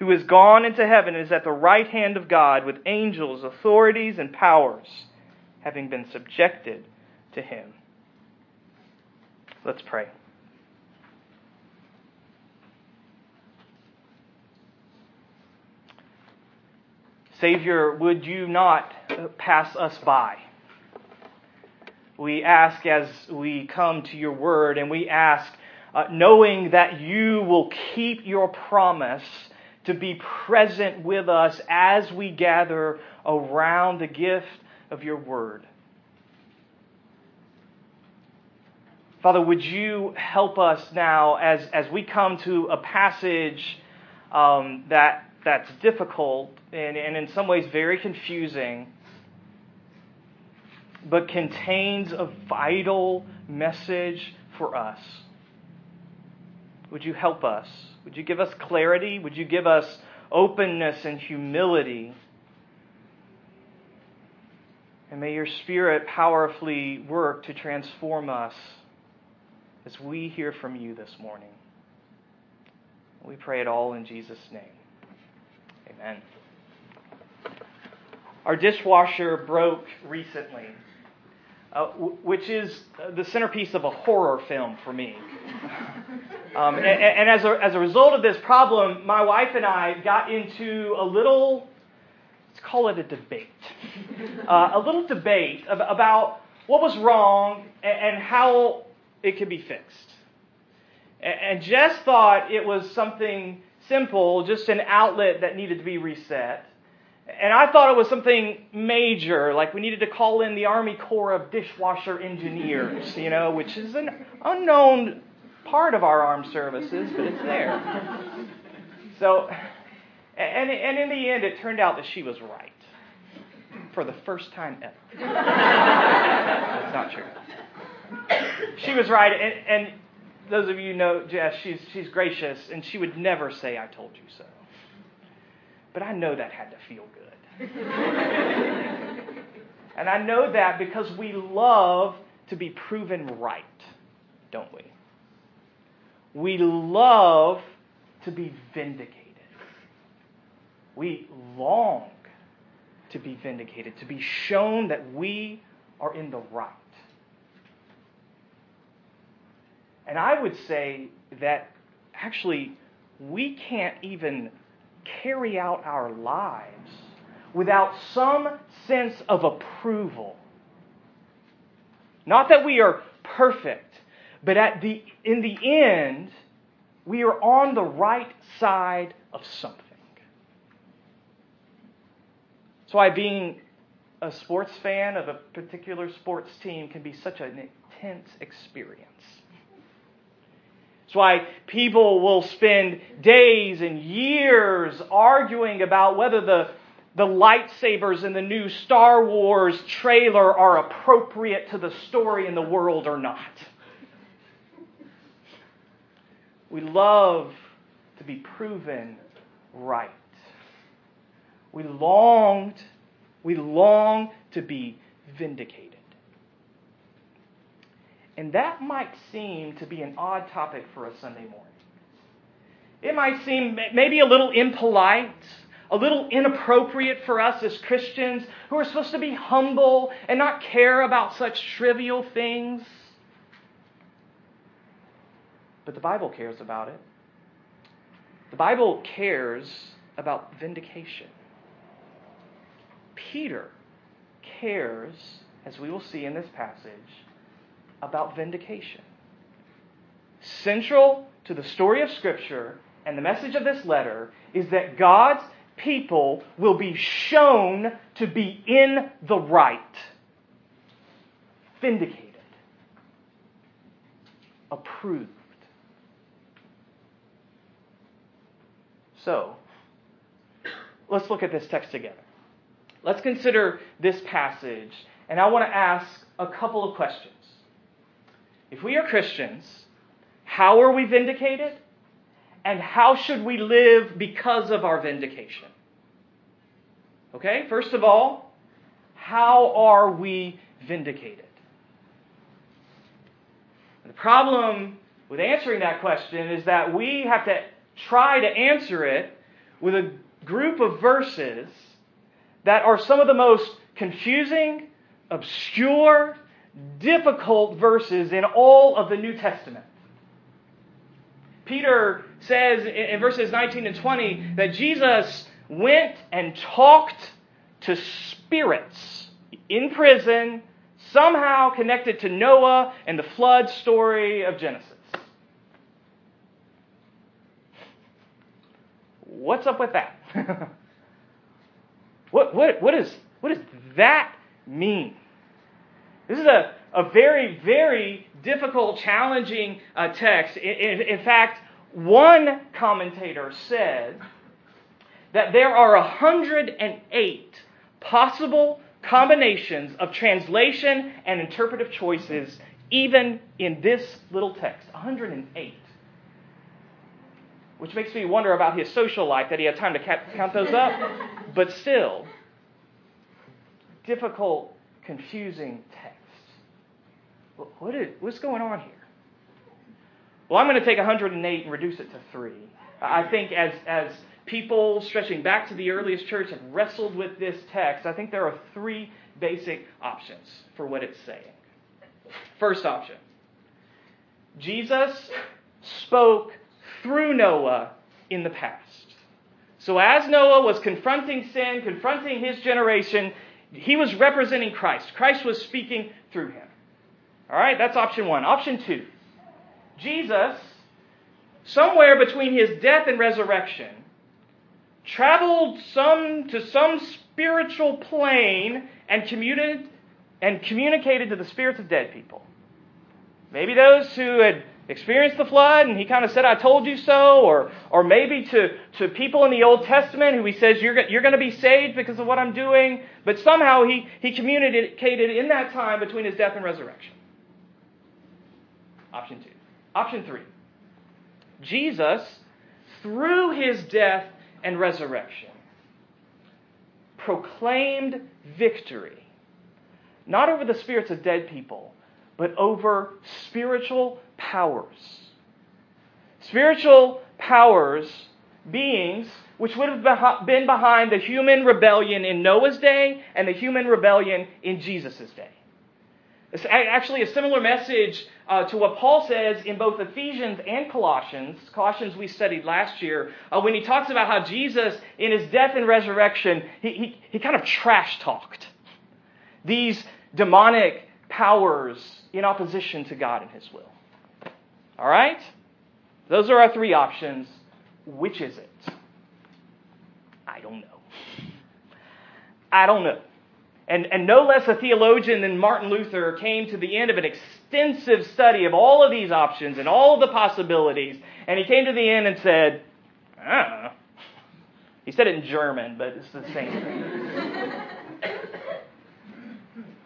who is gone into heaven is at the right hand of God with angels, authorities, and powers, having been subjected to him. Let's pray. Savior, would you not pass us by? We ask as we come to your word, and we ask, uh, knowing that you will keep your promise to be present with us as we gather around the gift of your word. Father, would you help us now as, as we come to a passage um, that, that's difficult and, and in some ways very confusing, but contains a vital message for us? Would you help us? Would you give us clarity? Would you give us openness and humility? And may your Spirit powerfully work to transform us as we hear from you this morning. We pray it all in Jesus' name. Amen. Our dishwasher broke recently uh, which is the centerpiece of a horror film for me. um, and, and as, a, as a result of this problem, my wife and I got into a little, let's call it a debate, uh, a little debate about what was wrong and, and how it could be fixed. And Jess thought it was something simple, just an outlet that needed to be reset. And I thought it was something major, like we needed to call in the Army Corps of Dishwasher Engineers, you know, which is an unknown part of our armed services, but it's there. So, and, and in the end, it turned out that she was right for the first time ever. That's not true. She was right, and, and those of you know Jess, she's, she's gracious, and she would never say, I told you so. But I know that had to feel good. and I know that because we love to be proven right, don't we? We love to be vindicated. We long to be vindicated, to be shown that we are in the right. And I would say that actually we can't even carry out our lives without some sense of approval. Not that we are perfect, but at the, in the end, we are on the right side of something. That's why being a sports fan of a particular sports team can be such an intense experience. That's why people will spend days and years arguing about whether the, the lightsabers in the new Star Wars trailer are appropriate to the story in the world or not. We love to be proven right. We longed We long to be vindicated. And that might seem to be an odd topic for a Sunday morning. It might seem maybe a little impolite, a little inappropriate for us as Christians who are supposed to be humble and not care about such trivial things. But the Bible cares about it. The Bible cares about vindication. Peter cares, as we will see in this passage, about vindication. Central to the story of Scripture and the message of this letter is that God's people will be shown to be in the right, vindicated, approved. So, let's look at this text together. Let's consider this passage, and I want to ask a couple of questions. If we are Christians, how are we vindicated? And how should we live because of our vindication? Okay, first of all, how are we vindicated? The problem with answering that question is that we have to try to answer it with a group of verses that are some of the most confusing, obscure, difficult verses in all of the New Testament. Peter says in verses 19 and 20 that Jesus went and talked to spirits in prison, somehow connected to Noah and the flood story of Genesis. What's up with that? what, what, what, is, what does that mean? This is a, a very, very difficult, challenging uh, text. In, in, in fact, one commentator said that there are 108 possible combinations of translation and interpretive choices even in this little text. 108 which makes me wonder about his social life that he had time to count those up. But still, difficult, confusing text. What is, what's going on here? Well, I'm going to take 108 and reduce it to three. I think as, as people stretching back to the earliest church have wrestled with this text, I think there are three basic options for what it's saying. First option Jesus spoke through Noah in the past. So, as Noah was confronting sin, confronting his generation, he was representing Christ. Christ was speaking through him. All right, that's option one. Option two Jesus, somewhere between his death and resurrection, traveled some to some spiritual plane and communicated and communicated to the spirits of dead people. Maybe those who had experienced the flood and he kind of said, I told you so, or, or maybe to, to people in the Old Testament who he says, you're, you're going to be saved because of what I'm doing. But somehow he, he communicated in that time between his death and resurrection. Option two. Option three. Jesus, through his death and resurrection, proclaimed victory, not over the spirits of dead people, but over spiritual powers. Spiritual powers, beings, which would have been behind the human rebellion in Noah's day and the human rebellion in Jesus' day. It's actually a similar message uh, to what Paul says in both Ephesians and Colossians. Colossians we studied last year, uh, when he talks about how Jesus, in his death and resurrection, he, he, he kind of trash talked these demonic powers in opposition to God and his will. All right? Those are our three options. Which is it? I don't know. I don't know. And, and no less a theologian than Martin Luther came to the end of an extensive study of all of these options and all of the possibilities. And he came to the end and said, I don't know. He said it in German, but it's the same thing.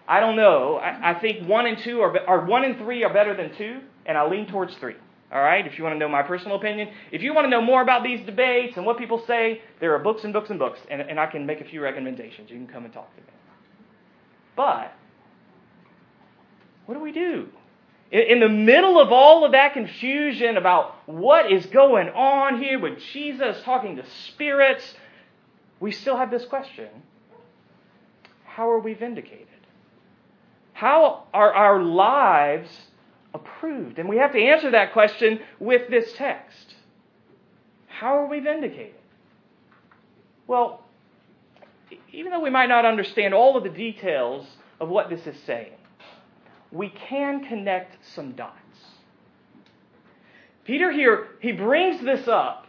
I don't know. I, I, think one and two are, are one and three are better than two, and I lean towards three. All right, if you want to know my personal opinion. If you want to know more about these debates and what people say, there are books and books and books, and, and I can make a few recommendations. You can come and talk to me. But, what do we do? In, in the middle of all of that confusion about what is going on here with Jesus talking to spirits, we still have this question How are we vindicated? How are our lives approved? And we have to answer that question with this text. How are we vindicated? Well, even though we might not understand all of the details of what this is saying, we can connect some dots. Peter here, he brings this up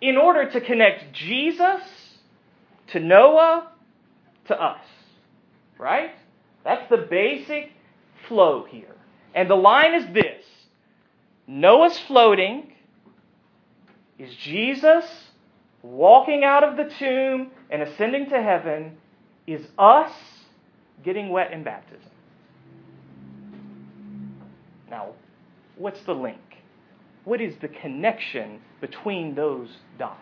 in order to connect Jesus to Noah to us. Right? That's the basic flow here. And the line is this Noah's floating. Is Jesus walking out of the tomb and ascending to heaven? Is us getting wet in baptism? Now, what's the link? What is the connection between those dots?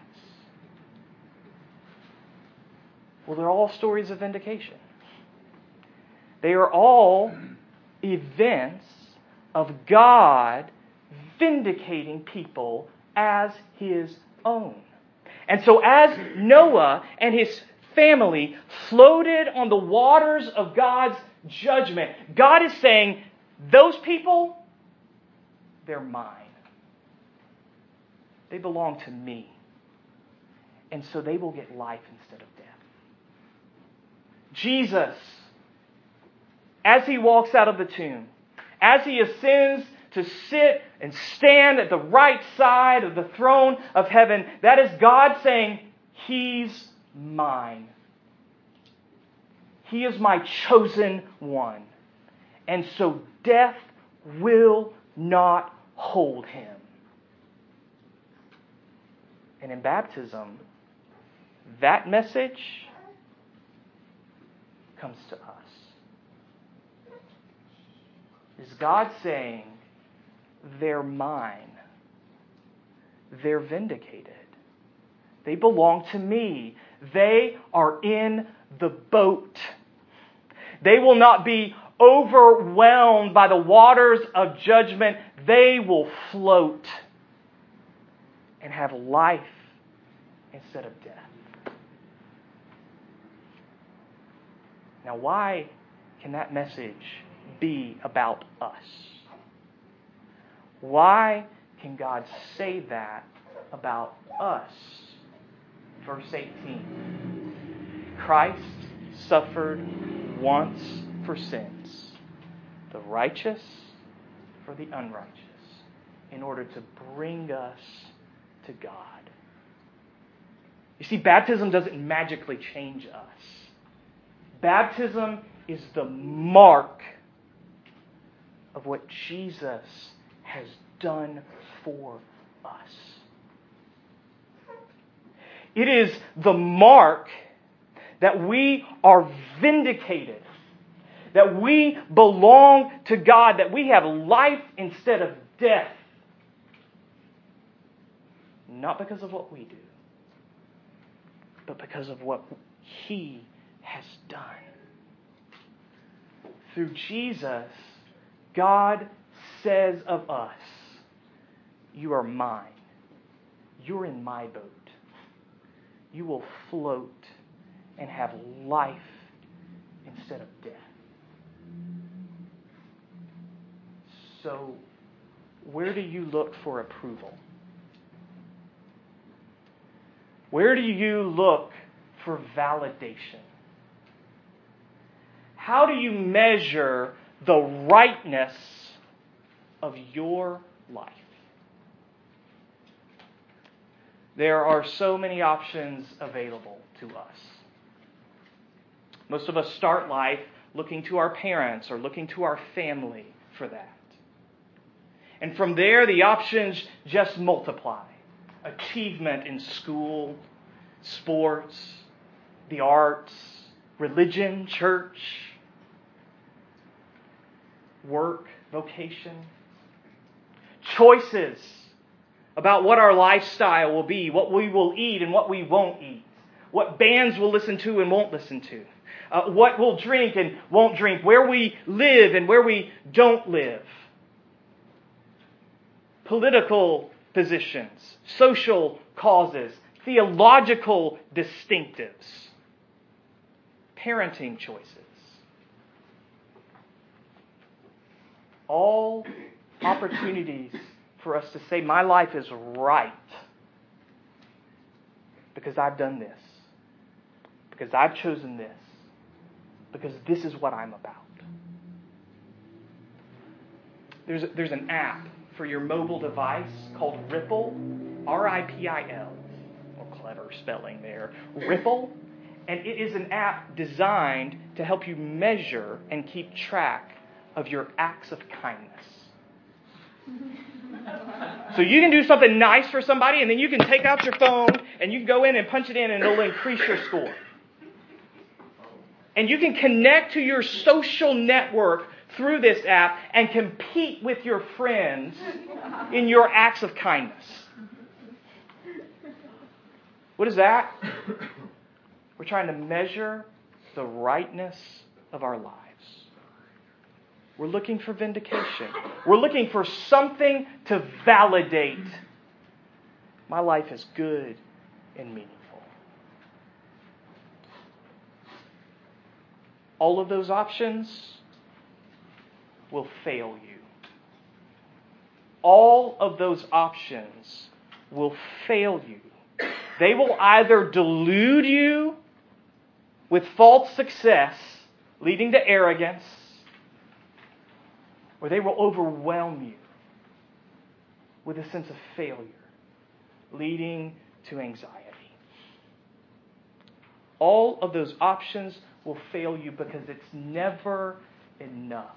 Well, they're all stories of vindication. They are all events of God vindicating people as his own. And so, as Noah and his family floated on the waters of God's judgment, God is saying, Those people, they're mine. They belong to me. And so they will get life instead of death. Jesus, as he walks out of the tomb, as he ascends to sit and stand at the right side of the throne of heaven, that is God saying, He's mine. He is my chosen one. And so death will not hold him. And in baptism, that message comes to us. Is God saying, they're mine? They're vindicated. They belong to me. They are in the boat. They will not be overwhelmed by the waters of judgment. They will float and have life instead of death. Now, why can that message be about us? Why can God say that about us? Verse 18 Christ suffered once for sins, the righteous for the unrighteous, in order to bring us to God. You see, baptism doesn't magically change us. Baptism is the mark of what Jesus has done for us. It is the mark that we are vindicated, that we belong to God, that we have life instead of death. Not because of what we do, but because of what He has done. Through Jesus, God says of us, You are mine. You're in my boat. You will float and have life instead of death. So, where do you look for approval? Where do you look for validation? How do you measure the rightness of your life? There are so many options available to us. Most of us start life looking to our parents or looking to our family for that. And from there, the options just multiply achievement in school, sports, the arts, religion, church, work, vocation. choices about what our lifestyle will be, what we will eat and what we won't eat, what bands we'll listen to and won't listen to, uh, what we'll drink and won't drink, where we live and where we don't live, political positions, social causes, theological distinctives, parenting choices. All opportunities for us to say, My life is right because I've done this, because I've chosen this, because this is what I'm about. There's, there's an app for your mobile device called Ripple, R I P I L. Or clever spelling there. Ripple. And it is an app designed to help you measure and keep track of your acts of kindness. So you can do something nice for somebody, and then you can take out your phone and you can go in and punch it in, and it'll increase your score. And you can connect to your social network through this app and compete with your friends in your acts of kindness. What is that? We're trying to measure the rightness of our lives. We're looking for vindication. We're looking for something to validate. My life is good and meaningful. All of those options will fail you. All of those options will fail you. They will either delude you with false success, leading to arrogance, or they will overwhelm you with a sense of failure, leading to anxiety. All of those options will fail you because it's never enough.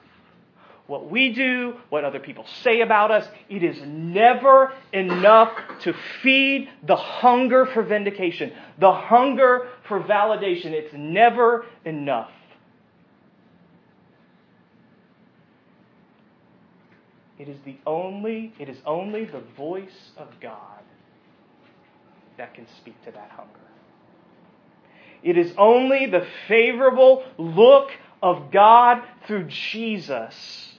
What we do, what other people say about us, it is never enough to feed the hunger for vindication, the hunger for validation. It's never enough. It is the only, it is only the voice of God that can speak to that hunger. It is only the favorable look of God through Jesus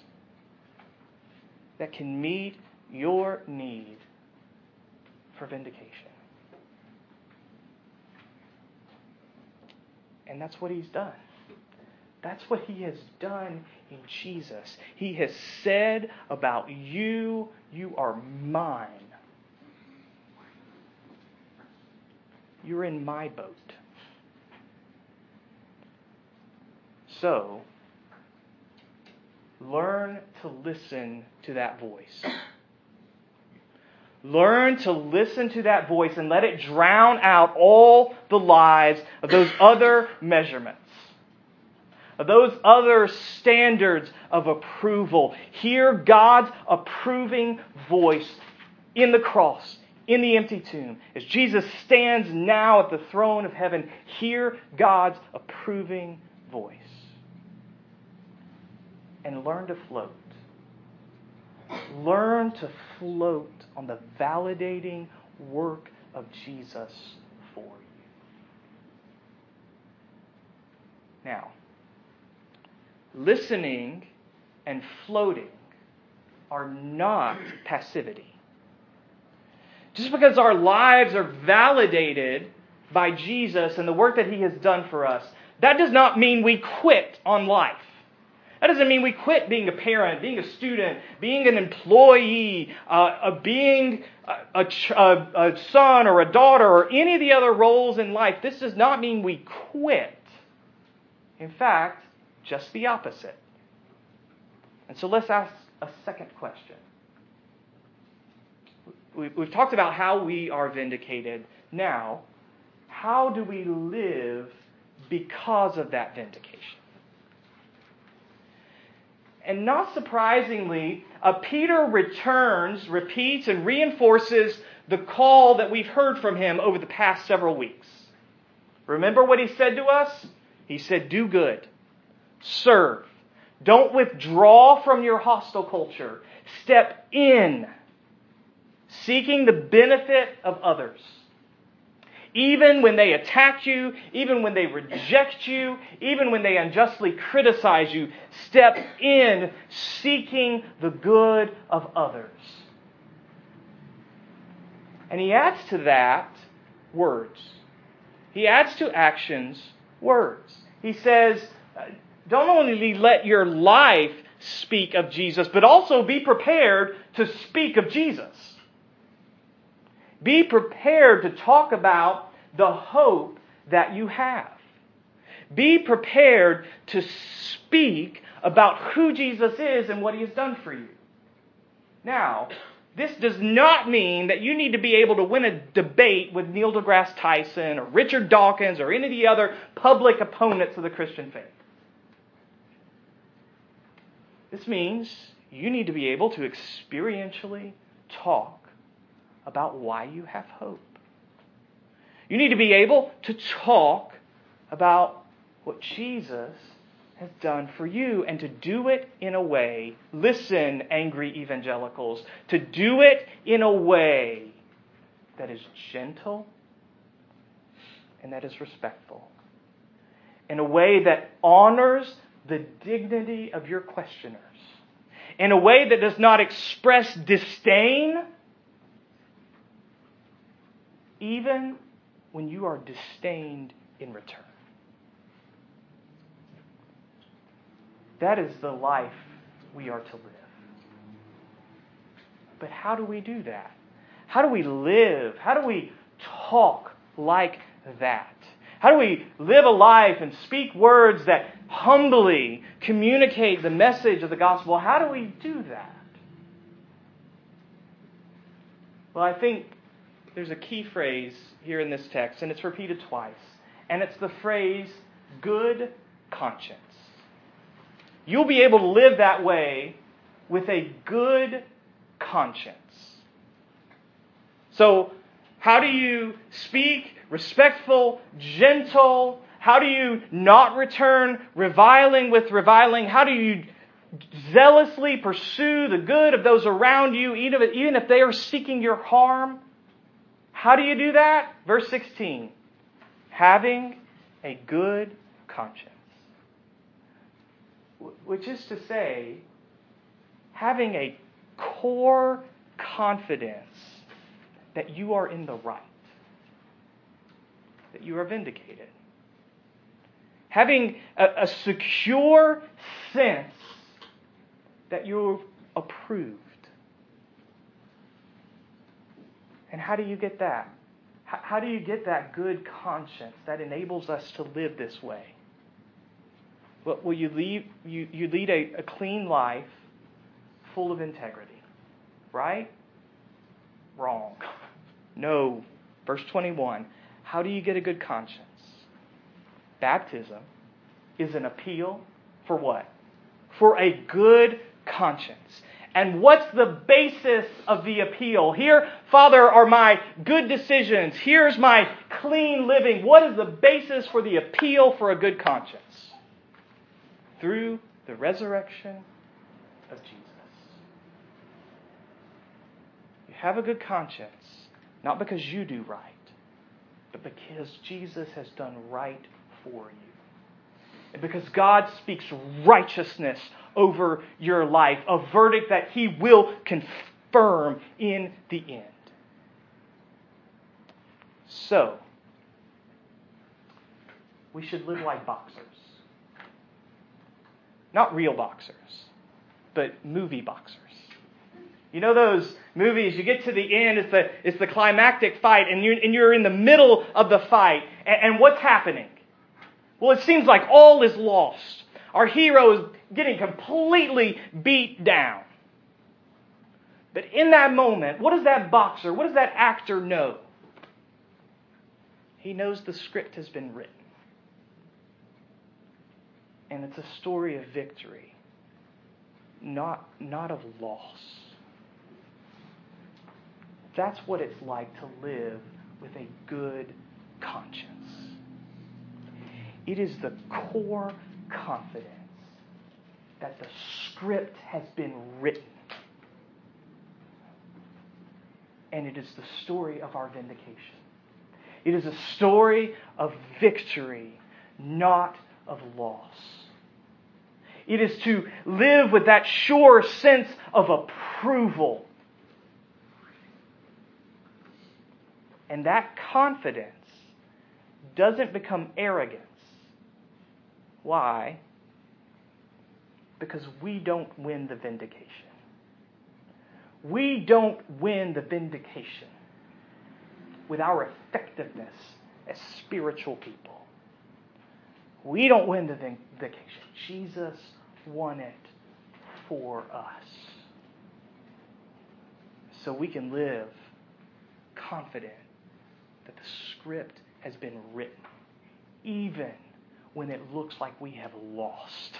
that can meet your need for vindication. And that's what he's done. That's what he has done in Jesus. He has said about you, you are mine. You're in my boat. So, learn to listen to that voice. Learn to listen to that voice and let it drown out all the lies of those other measurements those other standards of approval. Hear God's approving voice in the cross, in the empty tomb. As Jesus stands now at the throne of heaven, hear God's approving voice. And learn to float. Learn to float on the validating work of Jesus for you. Now, listening and floating are not passivity. Just because our lives are validated by Jesus and the work that He has done for us, that does not mean we quit on life. That doesn't mean we quit being a parent, being a student, being an employee, uh, being a, a, a son or a daughter, or any of the other roles in life. This does not mean we quit. In fact, just the opposite. And so let's ask a second question. We've talked about how we are vindicated. Now, how do we live because of that vindication? And not surprisingly, uh, Peter returns, repeats, and reinforces the call that we've heard from him over the past several weeks. Remember what he said to us? He said, Do good, Serve. Don't withdraw from your hostile culture. Step in seeking the benefit of others. Even when they attack you, even when they reject you, even when they unjustly criticize you, step in seeking the good of others. And he adds to that words. He adds to actions words. He says, don't only let your life speak of Jesus, but also be prepared to speak of Jesus. Be prepared to talk about the hope that you have. Be prepared to speak about who Jesus is and what he has done for you. Now, this does not mean that you need to be able to win a debate with Neil deGrasse Tyson or Richard Dawkins or any of the other public opponents of the Christian faith. This means you need to be able to experientially talk about why you have hope. You need to be able to talk about what Jesus has done for you and to do it in a way, listen, angry evangelicals, to do it in a way that is gentle and that is respectful, in a way that honors the dignity of your questioners, in a way that does not express disdain, even when you are disdained in return. That is the life we are to live. But how do we do that? How do we live? How do we talk like that? How do we live a life and speak words that humbly communicate the message of the gospel? How do we do that? Well, I think there's a key phrase here in this text, and it's repeated twice. And it's the phrase, good conscience. You'll be able to live that way with a good conscience. So, how do you speak respectful, gentle? How do you not return reviling with reviling? How do you zealously pursue the good of those around you, even if they are seeking your harm? How do you do that? Verse 16 having a good conscience which is to say, having a core confidence that you are in the right, that you are vindicated. Having a, a secure sense that you're approved. And how do you get that? How do you get that good conscience that enables us to live this way? Will you, lead, you, you lead a, a clean life full of integrity? Right? Wrong. No. Verse 21. How do you get a good conscience? Baptism is an appeal for what? For a good conscience. And what's the basis of the appeal? Here, Father, are my good decisions. Here's my clean living. What is the basis for the appeal for a good conscience? through the resurrection of Jesus. You have a good conscience, not because you do right, but because Jesus has done right for you. And because God speaks righteousness over your life, a verdict that He will confirm in the end. So, we should live like boxers. Not real boxers, but movie boxers. You know those movies, you get to the end, it's the, it's the climactic fight, and you're, and you're in the middle of the fight, and, and what's happening? Well, it seems like all is lost. Our hero is getting completely beat down. But in that moment, what does that boxer, what does that actor know? He knows the script has been written and it's a story of victory, not, not of loss. That's what it's like to live with a good conscience. It is the core confidence that the script has been written. and it is the story of our vindication. It is a story of victory, not of loss. It is to live with that sure sense of approval. And that confidence doesn't become arrogance. Why? Because we don't win the vindication. We don't win the vindication with our effectiveness as spiritual people. We don't win the vindication. Jesus won it for us. So we can live confident that the script has been written, even when it looks like we have lost.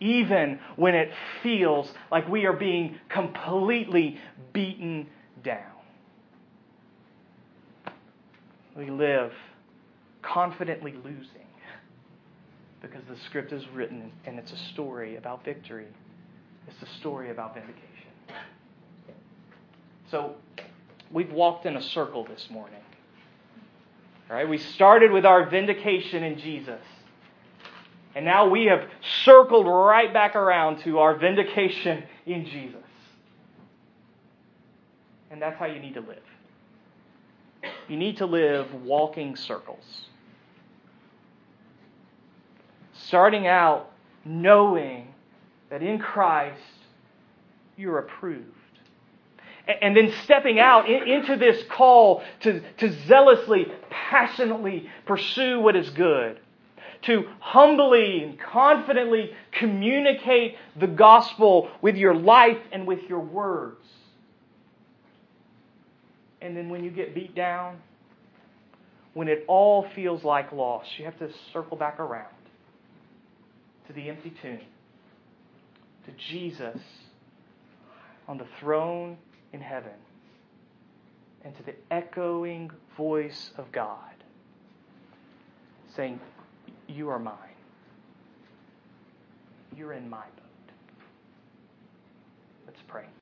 Even when it feels like we are being completely beaten down. We live confidently losing because the script is written and it's a story about victory. It's a story about vindication. So, we've walked in a circle this morning. All right, we started with our vindication in Jesus. And now we have circled right back around to our vindication in Jesus. And that's how you need to live. You need to live walking circles. Starting out knowing that in Christ you're approved. And then stepping out into this call to, to zealously, passionately pursue what is good, to humbly and confidently communicate the gospel with your life and with your words. And then when you get beat down, when it all feels like loss, you have to circle back around to the empty tomb, to Jesus on the throne in heaven, and to the echoing voice of God saying, You are mine. You're in my boat. Let's pray.